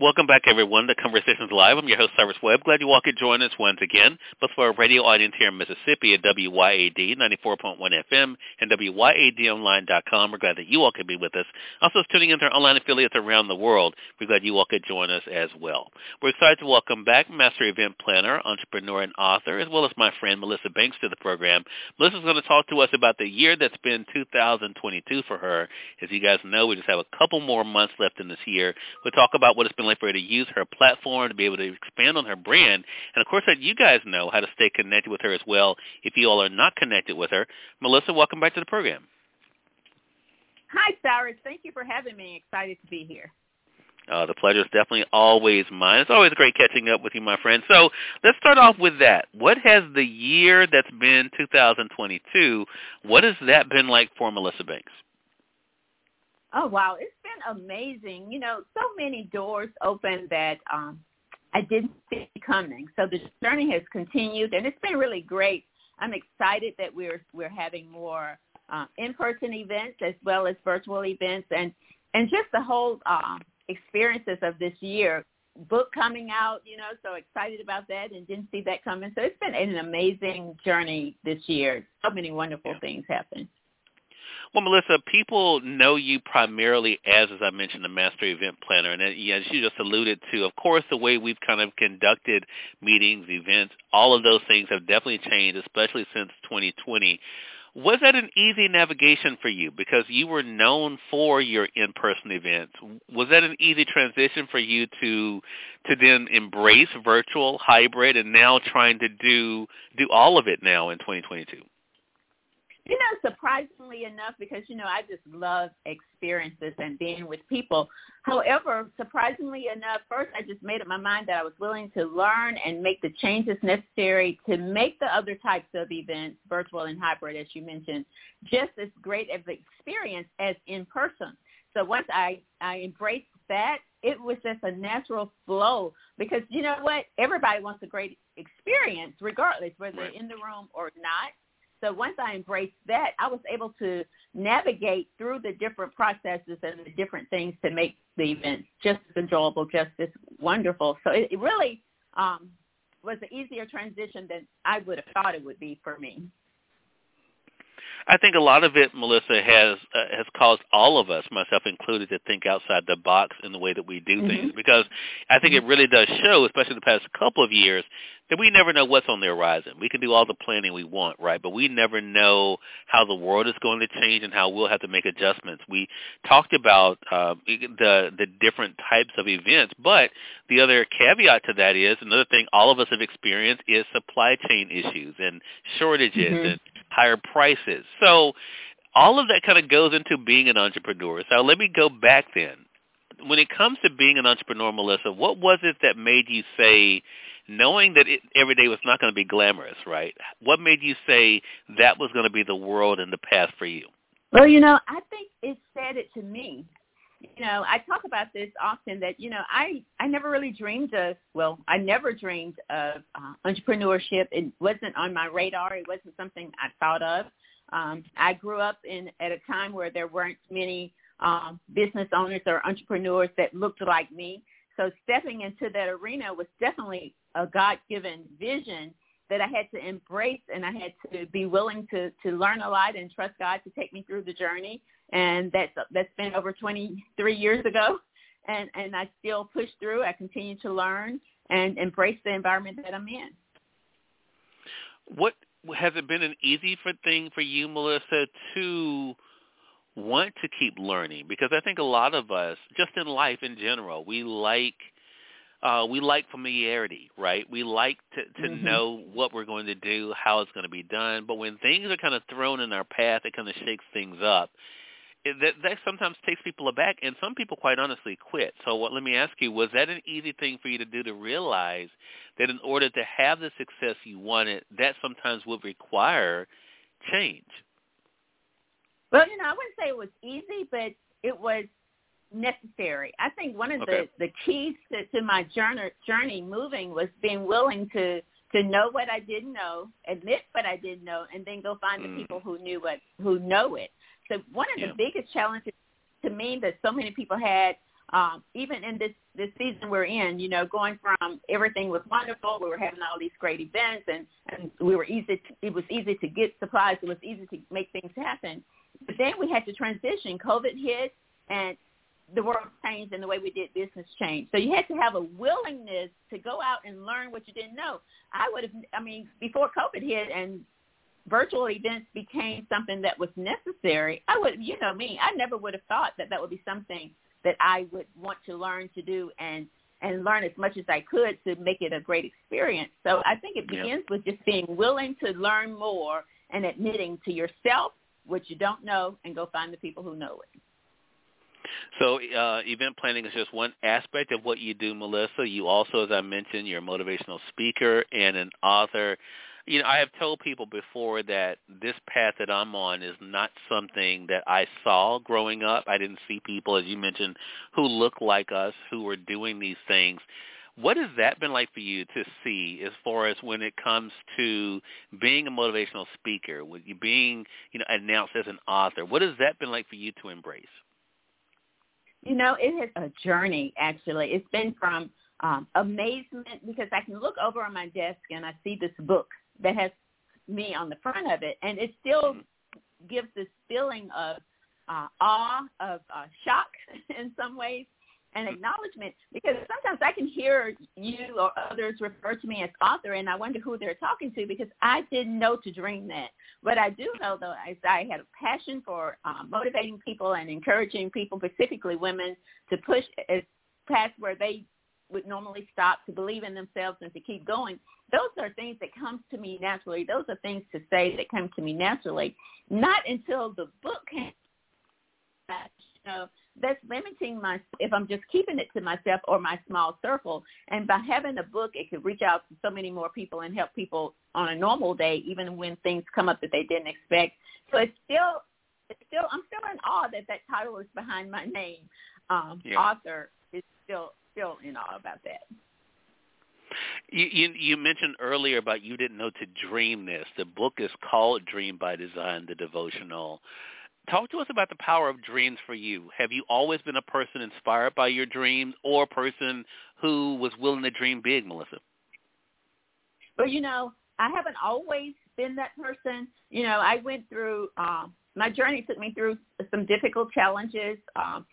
Welcome back, everyone, to Conversations Live. I'm your host, Cyrus Webb. Glad you all could join us once again, both for our radio audience here in Mississippi at WYAD 94.1 FM and WYADonline.com. We're glad that you all could be with us. Also, tuning into our online affiliates around the world, we're glad you all could join us as well. We're excited to welcome back Master Event Planner, Entrepreneur, and Author, as well as my friend Melissa Banks to the program. Melissa's going to talk to us about the year that's been 2022 for her. As you guys know, we just have a couple more months left in this year. We'll talk about what it's been for her to use her platform to be able to expand on her brand. And of course, that you guys know how to stay connected with her as well if you all are not connected with her. Melissa, welcome back to the program. Hi, Cyrus. Thank you for having me. Excited to be here. Uh, the pleasure is definitely always mine. It's always great catching up with you, my friend. So let's start off with that. What has the year that's been 2022, what has that been like for Melissa Banks? Oh wow, it's been amazing. You know, so many doors open that um I didn't see coming. So the journey has continued and it's been really great. I'm excited that we're we're having more uh, in-person events as well as virtual events and and just the whole uh, experiences of this year. Book coming out, you know, so excited about that and didn't see that coming. So it's been an amazing journey this year. So many wonderful things happen. Well, Melissa, people know you primarily as, as I mentioned, the master event planner, and uh, as you just alluded to, of course, the way we've kind of conducted meetings, events, all of those things have definitely changed, especially since 2020. Was that an easy navigation for you because you were known for your in-person events? Was that an easy transition for you to to then embrace virtual, hybrid, and now trying to do do all of it now in 2022? You know, surprisingly enough, because, you know, I just love experiences and being with people. However, surprisingly enough, first I just made up my mind that I was willing to learn and make the changes necessary to make the other types of events, virtual and hybrid, as you mentioned, just as great of an experience as in person. So once I, I embraced that, it was just a natural flow because you know what? Everybody wants a great experience regardless whether they're in the room or not. So once I embraced that, I was able to navigate through the different processes and the different things to make the event just as enjoyable, just as wonderful. So it, it really um, was an easier transition than I would have thought it would be for me. I think a lot of it, Melissa, has uh, has caused all of us, myself included, to think outside the box in the way that we do mm-hmm. things. Because I think it really does show, especially the past couple of years, that we never know what's on the horizon. We can do all the planning we want, right? But we never know how the world is going to change and how we'll have to make adjustments. We talked about uh, the the different types of events, but the other caveat to that is another thing all of us have experienced is supply chain issues and shortages mm-hmm. and higher prices. So all of that kind of goes into being an entrepreneur. So let me go back then. When it comes to being an entrepreneur, Melissa, what was it that made you say, knowing that it, every day was not going to be glamorous, right? What made you say that was going to be the world and the path for you? Well, you know, I think it said it to me you know, I talk about this often that, you know, I, I never really dreamed of, well, I never dreamed of uh, entrepreneurship. It wasn't on my radar. It wasn't something I thought of. Um, I grew up in at a time where there weren't many um, business owners or entrepreneurs that looked like me. So stepping into that arena was definitely a God-given vision that I had to embrace and I had to be willing to, to learn a lot and trust God to take me through the journey. And that's that's been over 23 years ago and and I still push through. I continue to learn and embrace the environment that I'm in. What has it been an easy for thing for you Melissa to want to keep learning because I think a lot of us just in life in general we like uh, we like familiarity, right? We like to, to mm-hmm. know what we're going to do, how it's going to be done. But when things are kind of thrown in our path, it kind of shakes things up that that sometimes takes people aback, and some people quite honestly quit. So what, let me ask you: Was that an easy thing for you to do to realize that in order to have the success you wanted, that sometimes would require change? Well, you know, I wouldn't say it was easy, but it was necessary. I think one of Okay. the the keys to, to my journey journey moving was being willing to to know what I didn't know, admit what I didn't know, and then go find Mm. the people who knew what who know it. So one of Yeah. the biggest challenges to me that so many people had, um, even in this this season we're in, you know, going from everything was wonderful, we were having all these great events, and and we were easy. To, it was easy to get supplies. It was easy to make things happen. But then we had to transition. COVID hit, and the world changed and the way we did business changed. So you had to have a willingness to go out and learn what you didn't know. I would have, I mean, before COVID hit and virtual events became something that was necessary, I would, you know me, I never would have thought that that would be something that I would want to learn to do and and learn as much as I could to make it a great experience. So I think it Yeah. begins with just being willing to learn more and admitting to yourself what you don't know and go find the people who know it. So uh, event planning is just one aspect of what you do, Melissa. You also, as I mentioned, you're a motivational speaker and an author. You know, I have told people before that this path that I'm on is not something that I saw growing up. I didn't see people, as you mentioned, who look like us, who were doing these things. What has that been like for you to see as far as when it comes to being a motivational speaker, with you being, you know, announced as an author? What has that been like for you to embrace? You know, it is a journey actually. It's been from um, amazement because I can look over on my desk and I see this book that has me on the front of it, and it still gives this feeling of uh, awe, of uh, shock in some ways, and acknowledgement. Because sometimes I can hear you or others refer to me as author, and I wonder who they're talking to because I didn't know to dream that. What I do know, though, is I had a passion for um, motivating people and encouraging people, specifically women, to push as past where they would normally stop to believe in themselves and to keep going. Those are things that come to me naturally. Those are things to say that come to me naturally. Not until the book came. You know, that's limiting my if I'm just keeping it to myself or my small circle. And by having a book, it could reach out to so many more people and help people on a normal day, even when things come up that they didn't expect. So it's still, it's still, I'm still in awe that that title is behind my name. Um, Yeah. Author is still still in awe about that. You, you you mentioned earlier about you didn't know to dream this. The book is called Dream by Design, the devotional. Talk to us about the power of dreams for you. Have you always been a person inspired by your dreams or a person who was willing to dream big, Melissa? Well, you know, I haven't always been that person. You know, I went through um my journey took me through some difficult challenges um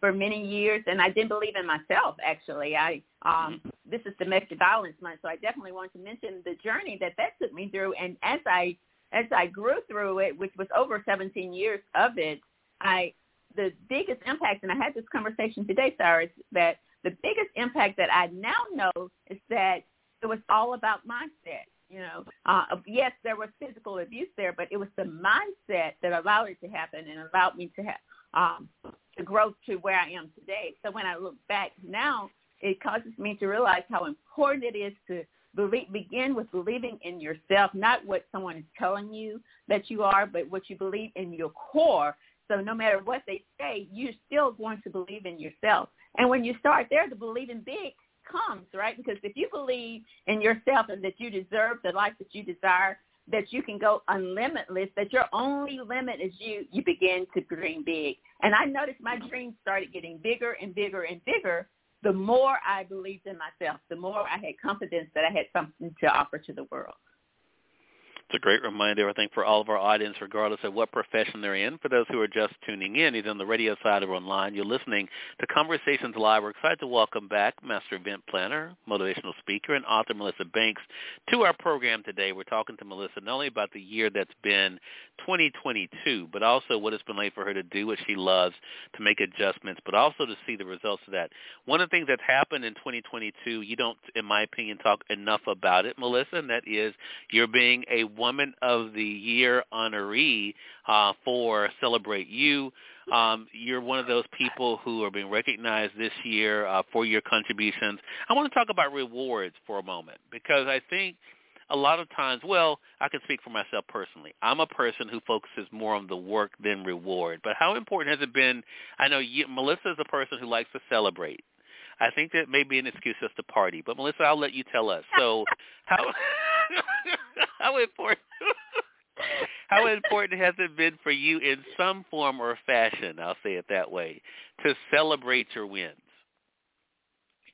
for many years and I didn't believe in myself actually. I um this is domestic violence month, so I definitely want to mention the journey that that took me through and as I as I grew through it, which was over 17 years of it, I the biggest impact and I had this conversation today, is that the biggest impact that I now know is that it was all about mindset. You know, uh, yes, there was physical abuse there, but it was the mindset that allowed it to happen and allowed me to have um, to grow to where I am today. So when I look back now, it causes me to realize how important it is to believe, begin with believing in yourself, not what someone is telling you that you are, but what you believe in your core. So no matter what they say, you're still going to believe in yourself. And when you start there, the believing big comes, right? Because if you believe in yourself and that you deserve the life that you desire, that you can go unlimitless, that your only limit is you, you begin to dream big. And I noticed my dreams started getting bigger and bigger and bigger the more I believed in myself, the more I had confidence that I had something to offer to the world. It's a great reminder, I think, for all of our audience, regardless of what profession they're in. For those who are just tuning in, either on the radio side or online, you're listening to Conversations Live. We're excited to welcome back Master Event Planner, motivational speaker, and author Melissa Banks to our program today. We're talking to Melissa not only about the year that's been 2022, but also what it's been like for her to do what she loves, to make adjustments, but also to see the results of that. One of the things that's happened in 2022, you don't, in my opinion, talk enough about it, Melissa, and that is you're being a Woman of the Year honoree uh, for Celebrate You. Um, you're one of those people who are being recognized this year uh, for your contributions. I want to talk about rewards for a moment because I think a lot of times, well, I can speak for myself personally. I'm a person who focuses more on the work than reward. But how important has it been? I know you, Melissa is a person who likes to celebrate. I think that may be an excuse just to party. But Melissa, I'll let you tell us. So how how important how important has it been for you in some form or fashion, I'll say it that way, to celebrate your wins?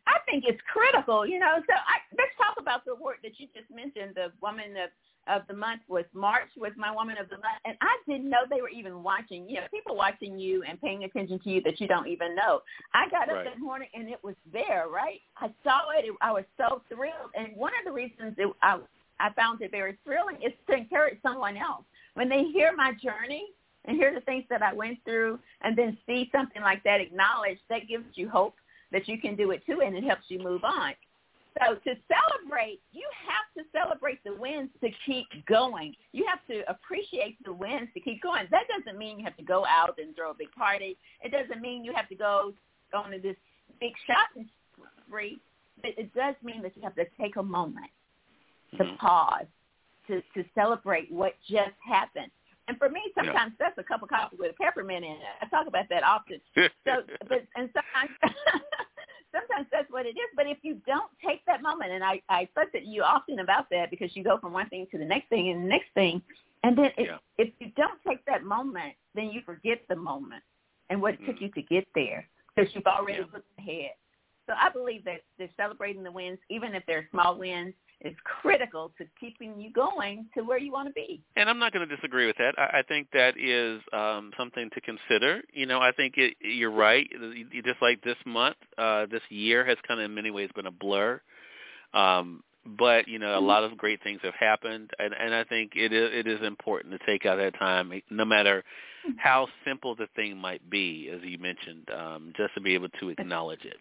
I think it's critical, you know. So I, let's talk about the work that you just mentioned. The woman of of the month was March was my woman of the month, and I didn't know they were even watching. You know, people watching you and paying attention to you that you don't even know. I got up right. that morning and it was there, right? I saw it. it I was so thrilled, and one of the reasons it, I I found it very thrilling is to encourage someone else when they hear my journey and hear the things that I went through, and then see something like that acknowledged. That gives you hope that you can do it too, and it helps you move on. So to celebrate, you have to celebrate the wins to keep going. You have to appreciate the wins to keep going. That doesn't mean you have to go out and throw a big party. It doesn't mean you have to go on to this big shopping spree. But it does mean that you have to take a moment to mm-hmm. pause, to, to celebrate what just happened. And for me, sometimes yeah. that's a cup of coffee with peppermint in it. I talk about that often. so, but and sometimes, sometimes that's what it is. But if you don't take that moment, and I I fuss at you often about that because you go from one thing to the next thing and the next thing, and then if, yeah. if you don't take that moment, then you forget the moment and what it mm. took you to get there because you've already yeah. looked ahead. So I believe that they're celebrating the wins, even if they're small wins, is critical to keeping you going to where you want to be. And I'm not going to disagree with that. I, I think that is um, something to consider. You know, I think it, you're right. Just like this month, uh, this year has kind of in many ways been a blur. Um, but you know, a mm-hmm. lot of great things have happened, and, and I think it is it is important to take out that time, no matter. how simple the thing might be, as you mentioned, um, just to be able to acknowledge it.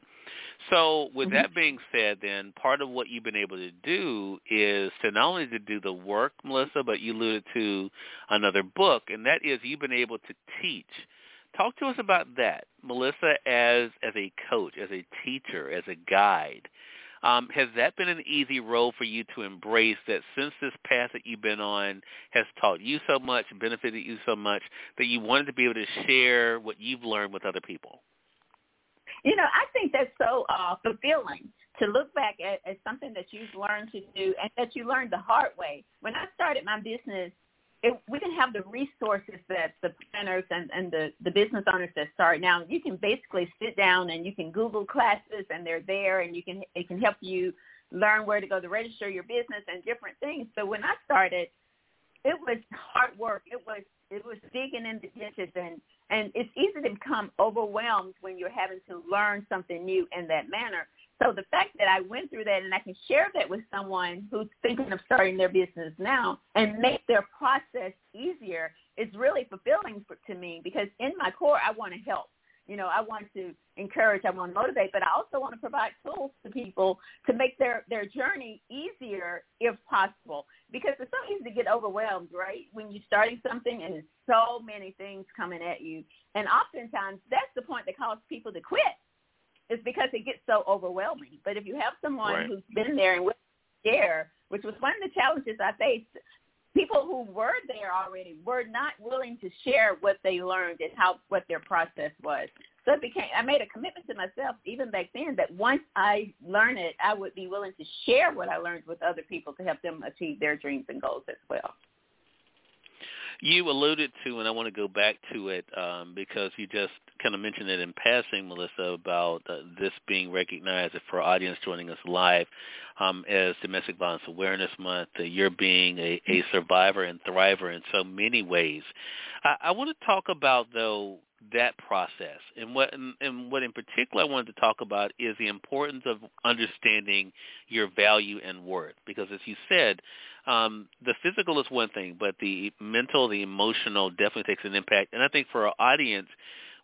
So with mm-hmm. that being said, then part of what you've been able to do is to not only to do the work, Melissa, but you alluded to another book, and that is you've been able to teach. Talk to us about that, Melissa, as as a coach, as a teacher, as a guide. Um, has that been an easy role for you to embrace that since this path that you've been on has taught you so much, benefited you so much, that you wanted to be able to share what you've learned with other people? You know, I think that's so uh, fulfilling to look back at, at something that you've learned to do and that you learned the hard way. When I started my business, it, we didn't have the resources that the planners and, and the, the business owners that start now. You can basically sit down and you can Google classes and they're there and you can it can help you learn where to go to register your business and different things. So when I started, it was hard work. It was it was digging in the ditches and and it's easy to become overwhelmed when you're having to learn something new in that manner. So the fact that I went through that and I can share that with someone who's thinking of starting their business now and make their process easier is really fulfilling for, to me because in my core I want to help. You know, I want to encourage, I want to motivate, but I also want to provide tools to people to make their, their journey easier if possible. Because it's so easy to get overwhelmed, right? When you're starting something and there's so many things coming at you. And oftentimes that's the point that causes people to quit. It's because it gets so overwhelming. But if you have someone right. who's been there and will share, which was one of the challenges I faced people who were there already were not willing to share what they learned and how what their process was. So it became I made a commitment to myself even back then that once I learn it, I would be willing to share what I learned with other people to help them achieve their dreams and goals as well. You alluded to, and I want to go back to it um, because you just kind of mentioned it in passing, Melissa, about uh, this being recognized for our audience joining us live um, as Domestic Violence Awareness Month. Uh, you're being a, a survivor and thriver in so many ways. I, I want to talk about, though, that process. And what and what in particular I wanted to talk about is the importance of understanding your value and worth. Because as you said, um, the physical is one thing, but the mental, the emotional definitely takes an impact. And I think for our audience,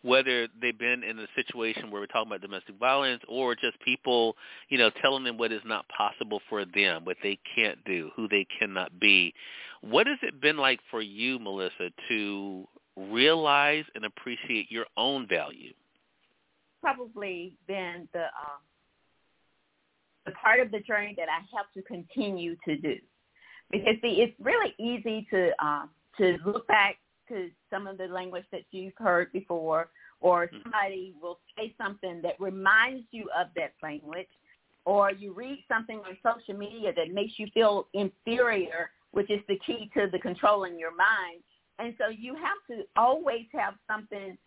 whether they've been in a situation where we're talking about domestic violence or just people, you know, telling them what is not possible for them, what they can't do, who they cannot be. What has it been like for you, Melissa, to realize and appreciate your own value? Probably been the uh, the part of the journey that I have to continue to do. Because see, it's really easy to uh, to look back to some of the language that you've heard before, or mm-hmm. somebody will say something that reminds you of that language, or you read something on social media that makes you feel inferior, which is the key to the controlling your mind. And so you have to always have something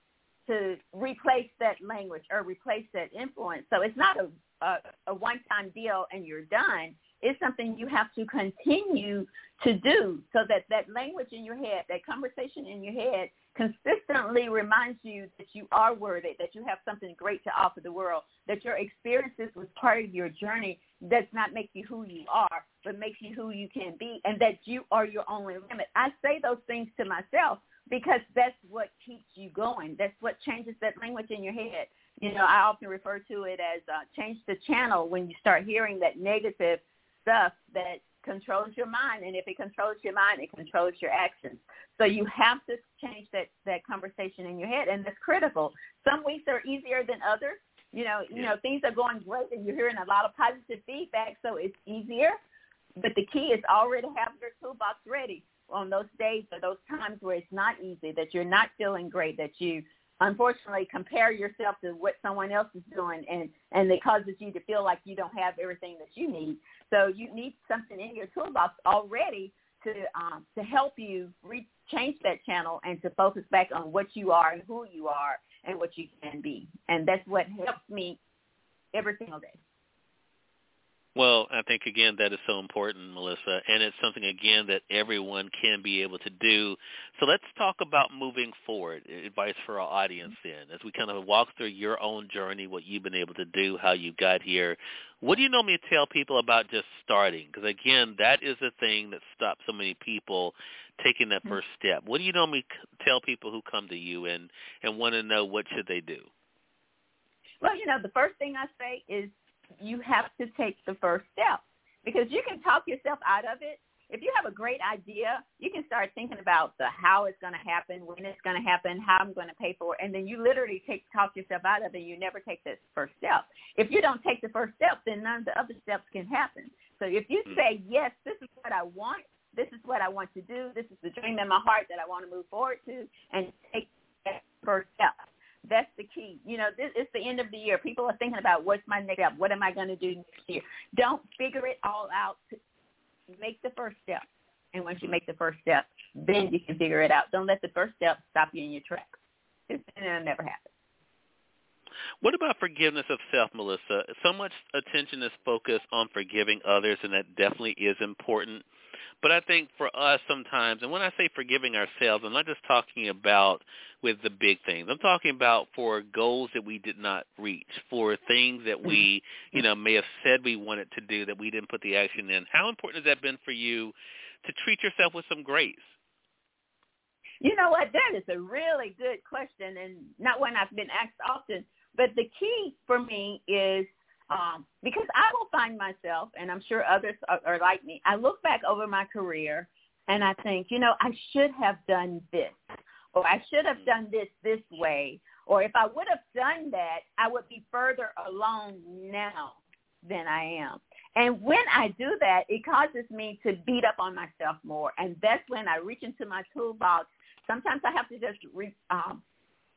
to replace that language or replace that influence. So it's not a, a, a one-time deal and you're done. It's something you have to continue to do so that that language in your head, that conversation in your head consistently reminds you that you are worthy, that you have something great to offer the world, that your experiences was part of your journey does not make you who you are, but makes you who you can be, and that you are your only limit. I say those things to myself because that's what keeps you going. That's what changes that language in your head. You know, I often refer to it as uh, change the channel when you start hearing that negative stuff that controls your mind. And if it controls your mind, it controls your actions. So you have to change that, that conversation in your head, and that's critical. Some weeks are easier than others. You know, you know, things are going great, and you're hearing a lot of positive feedback, so it's easier. But the key is already have your toolbox ready on those days or those times where it's not easy, that you're not feeling great, that you unfortunately compare yourself to what someone else is doing and and it causes you to feel like you don't have everything that you need. So you need something in your toolbox already to um, to help you re- change that channel and to focus back on what you are and who you are and what you can be. And that's what helps me every single day well, I think again that is so important, Melissa, and it's something again that everyone can be able to do. So let's talk about moving forward, advice for our audience then, as we kind of walk through your own journey, what you've been able to do, how you got here. What do you normally tell people about just starting? Because again, that is the thing that stops so many people taking that mm-hmm. first step. What do you normally tell people who come to you and and want to know what should they do? Well, you know, the first thing I say is you have to take the first step because you can talk yourself out of it. If you have a great idea, you can start thinking about the how it's going to happen, when it's going to happen, how I'm going to pay for it, and then you literally take talk yourself out of it. You never take that first step. If you don't take the first step, then none of the other steps can happen. So if you hmm. say yes, this is what I want, this is what I want to do, this is the dream in my heart that I want to move forward to, and take that first step. That's the key. You know, this it's the end of the year. People are thinking about what's my next step. What am I going to do next year? Don't figure it all out. Make the first step, and once you make the first step, then you can figure it out. Don't let the first step stop you in your tracks. It'll never happen. What about forgiveness of self, Melissa? So much attention is focused on forgiving others, and that definitely is important. But I think for us sometimes, and when I say forgiving ourselves, I'm not just talking about with the big things. I'm talking about for goals that we did not reach, for things that we, you know, may have said we wanted to do that we didn't put the action in. How important has that been for you to treat yourself with some grace? You know what? That is a really good question and not one I've been asked often. But the key for me is um, because I will find myself, and I'm sure others are, are like me, I look back over my career and I think, you know, I should have done this, or I should have done this this way, or if I would have done that, I would be further along now than I am. And when I do that, it causes me to beat up on myself more. And that's when I reach into my toolbox. Sometimes I have to just re, um,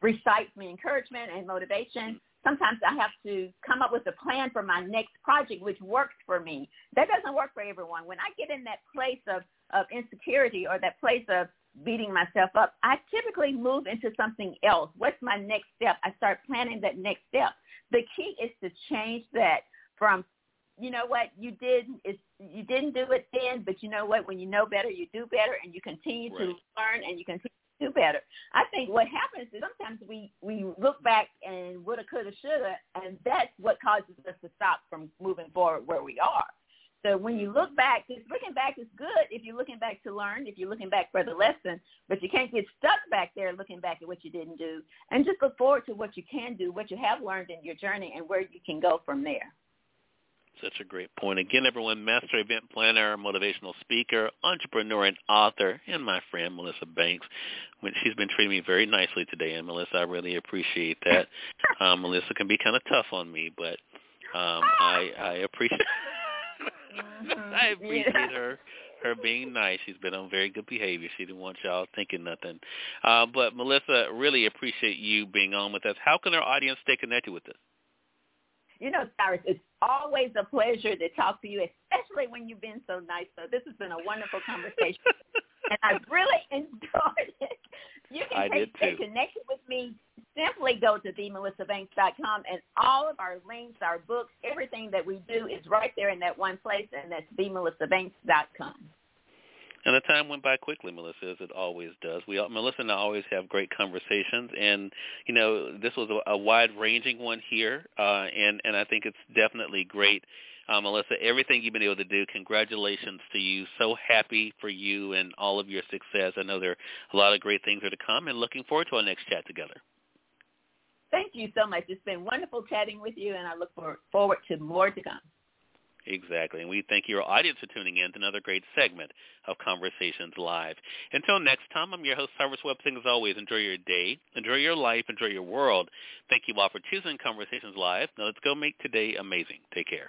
recite my encouragement and motivation sometimes I have to come up with a plan for my next project, which works for me. That doesn't work for everyone. When I get in that place of, of insecurity or that place of beating myself up, I typically move into something else. What's my next step? I start planning that next step. The key is to change that from, you know what, you did is you didn't do it then, but you know what, when you know better, you do better, and you continue right. to learn and you continue do better. I think what happens is sometimes we we look back and woulda, coulda, shoulda, and that's what causes us to stop from moving forward where we are. So when you look back, because looking back is good if you're looking back to learn, if you're looking back for the lesson, but you can't get stuck back there looking back at what you didn't do, and just look forward to what you can do, what you have learned in your journey, and where you can go from there. Such a great point. Again, everyone, master event planner, motivational speaker, entrepreneur, and author, and my friend Melissa Banks. She's been treating me very nicely today, and Melissa, I really appreciate that. Um, Melissa can be kind of tough on me, but um, I, I appreciate. Mm-hmm. I appreciate her her being nice. She's been on very good behavior. She didn't want y'all thinking nothing. Uh, but Melissa, really appreciate you being on with us. How can our audience stay connected with us? You know, Cyrus, it's always a pleasure to talk to you, especially when you've been so nice. So this has been a wonderful conversation, and I really enjoyed it. You can take, stay connected with me. Simply go to themelissabanks.com, and all of our links, our books, everything that we do is right there in that one place, and that's themelissabanks.com. And the time went by quickly, Melissa, as it always does. We, Melissa and I always have great conversations, and you know, this was a, a wide-ranging one here, uh, and and I think it's definitely great, uh, Melissa. Everything you've been able to do, congratulations to you. So happy for you and all of your success. I know there are a lot of great things are to come, and looking forward to our next chat together. Thank you so much. It's been wonderful chatting with you, and I look for, forward to more to come. Exactly. And we thank your audience for tuning in to another great segment of Conversations Live. Until next time, I'm your host, Cyrus Websing. As always, enjoy your day, enjoy your life, enjoy your world. Thank you all for choosing Conversations Live. Now let's go make today amazing. Take care.